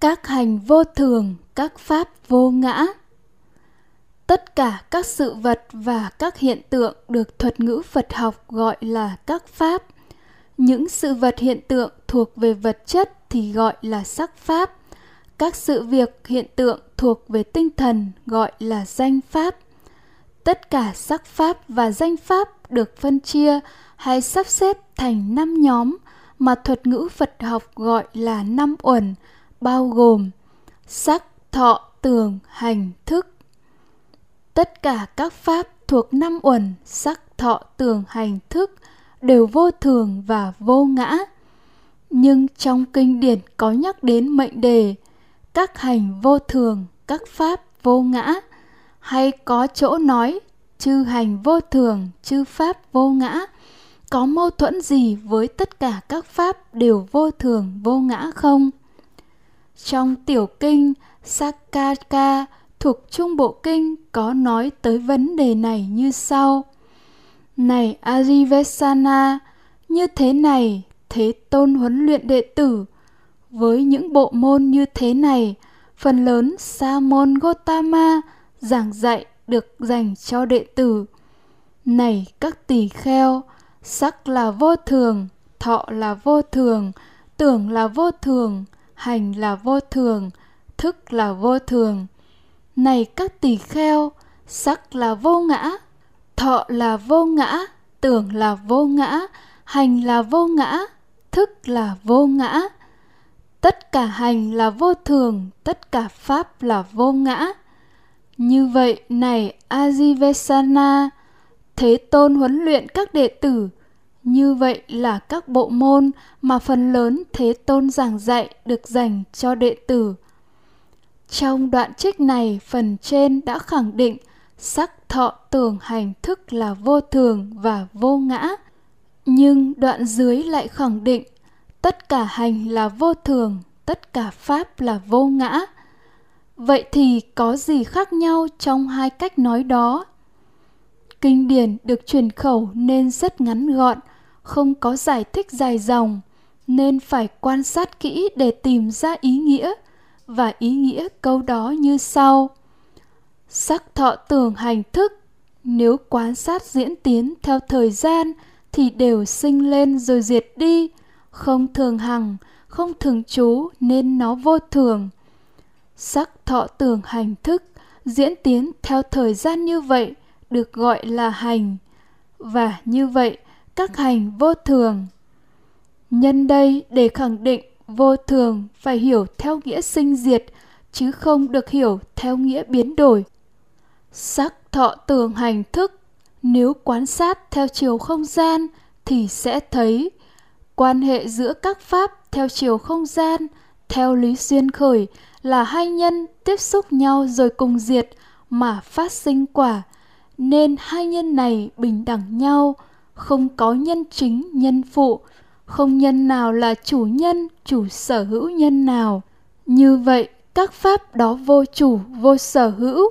các hành vô thường, các pháp vô ngã. Tất cả các sự vật và các hiện tượng được thuật ngữ phật học gọi là các pháp. Những sự vật hiện tượng thuộc về vật chất thì gọi là sắc pháp. Các sự việc hiện tượng thuộc về tinh thần gọi là danh pháp. Tất cả sắc pháp và danh pháp được phân chia hay sắp xếp thành năm nhóm mà thuật ngữ phật học gọi là năm uẩn bao gồm sắc, thọ, tường, hành, thức. Tất cả các pháp thuộc năm uẩn, sắc, thọ, tường, hành, thức đều vô thường và vô ngã. Nhưng trong kinh điển có nhắc đến mệnh đề các hành vô thường, các pháp vô ngã, hay có chỗ nói chư hành vô thường, chư pháp vô ngã, có mâu thuẫn gì với tất cả các pháp đều vô thường, vô ngã không? Trong tiểu kinh sakaka thuộc trung bộ kinh có nói tới vấn đề này như sau. Này arivesana, như thế này, thế tôn huấn luyện đệ tử với những bộ môn như thế này, phần lớn sa môn gotama giảng dạy được dành cho đệ tử. Này các tỳ kheo, sắc là vô thường, thọ là vô thường, tưởng là vô thường hành là vô thường, thức là vô thường. Này các tỳ kheo, sắc là vô ngã, thọ là vô ngã, tưởng là vô ngã, hành là vô ngã, thức là vô ngã. Tất cả hành là vô thường, tất cả pháp là vô ngã. Như vậy này ajivesana, thế tôn huấn luyện các đệ tử như vậy là các bộ môn mà phần lớn thế tôn giảng dạy được dành cho đệ tử. Trong đoạn trích này, phần trên đã khẳng định sắc thọ tưởng hành thức là vô thường và vô ngã. Nhưng đoạn dưới lại khẳng định tất cả hành là vô thường, tất cả pháp là vô ngã. Vậy thì có gì khác nhau trong hai cách nói đó? Kinh điển được truyền khẩu nên rất ngắn gọn không có giải thích dài dòng, nên phải quan sát kỹ để tìm ra ý nghĩa và ý nghĩa câu đó như sau. Sắc thọ tưởng hành thức, nếu quan sát diễn tiến theo thời gian thì đều sinh lên rồi diệt đi, không thường hằng, không thường trú nên nó vô thường. Sắc thọ tưởng hành thức diễn tiến theo thời gian như vậy được gọi là hành, và như vậy các hành vô thường. Nhân đây để khẳng định vô thường phải hiểu theo nghĩa sinh diệt, chứ không được hiểu theo nghĩa biến đổi. Sắc thọ tưởng hành thức, nếu quan sát theo chiều không gian thì sẽ thấy quan hệ giữa các pháp theo chiều không gian, theo lý duyên khởi là hai nhân tiếp xúc nhau rồi cùng diệt mà phát sinh quả, nên hai nhân này bình đẳng nhau không có nhân chính, nhân phụ, không nhân nào là chủ nhân, chủ sở hữu nhân nào. Như vậy, các pháp đó vô chủ, vô sở hữu.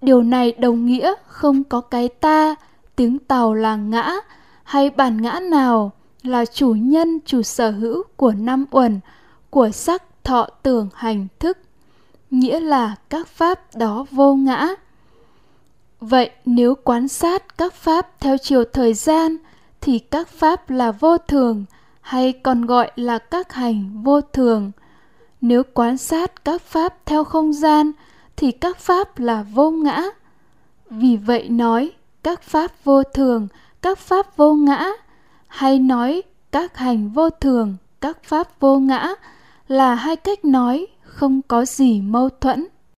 Điều này đồng nghĩa không có cái ta, tiếng tàu là ngã, hay bản ngã nào là chủ nhân, chủ sở hữu của năm uẩn, của sắc, thọ, tưởng, hành, thức. Nghĩa là các pháp đó vô ngã vậy nếu quan sát các pháp theo chiều thời gian, thì các pháp là vô thường, hay còn gọi là các hành vô thường? Nếu quan sát các pháp theo không gian, thì các pháp là vô ngã. Vì vậy nói, các pháp vô thường, các pháp vô ngã, hay nói, các hành vô thường, các pháp vô ngã, là hai cách nói, không có gì mâu thuẫn.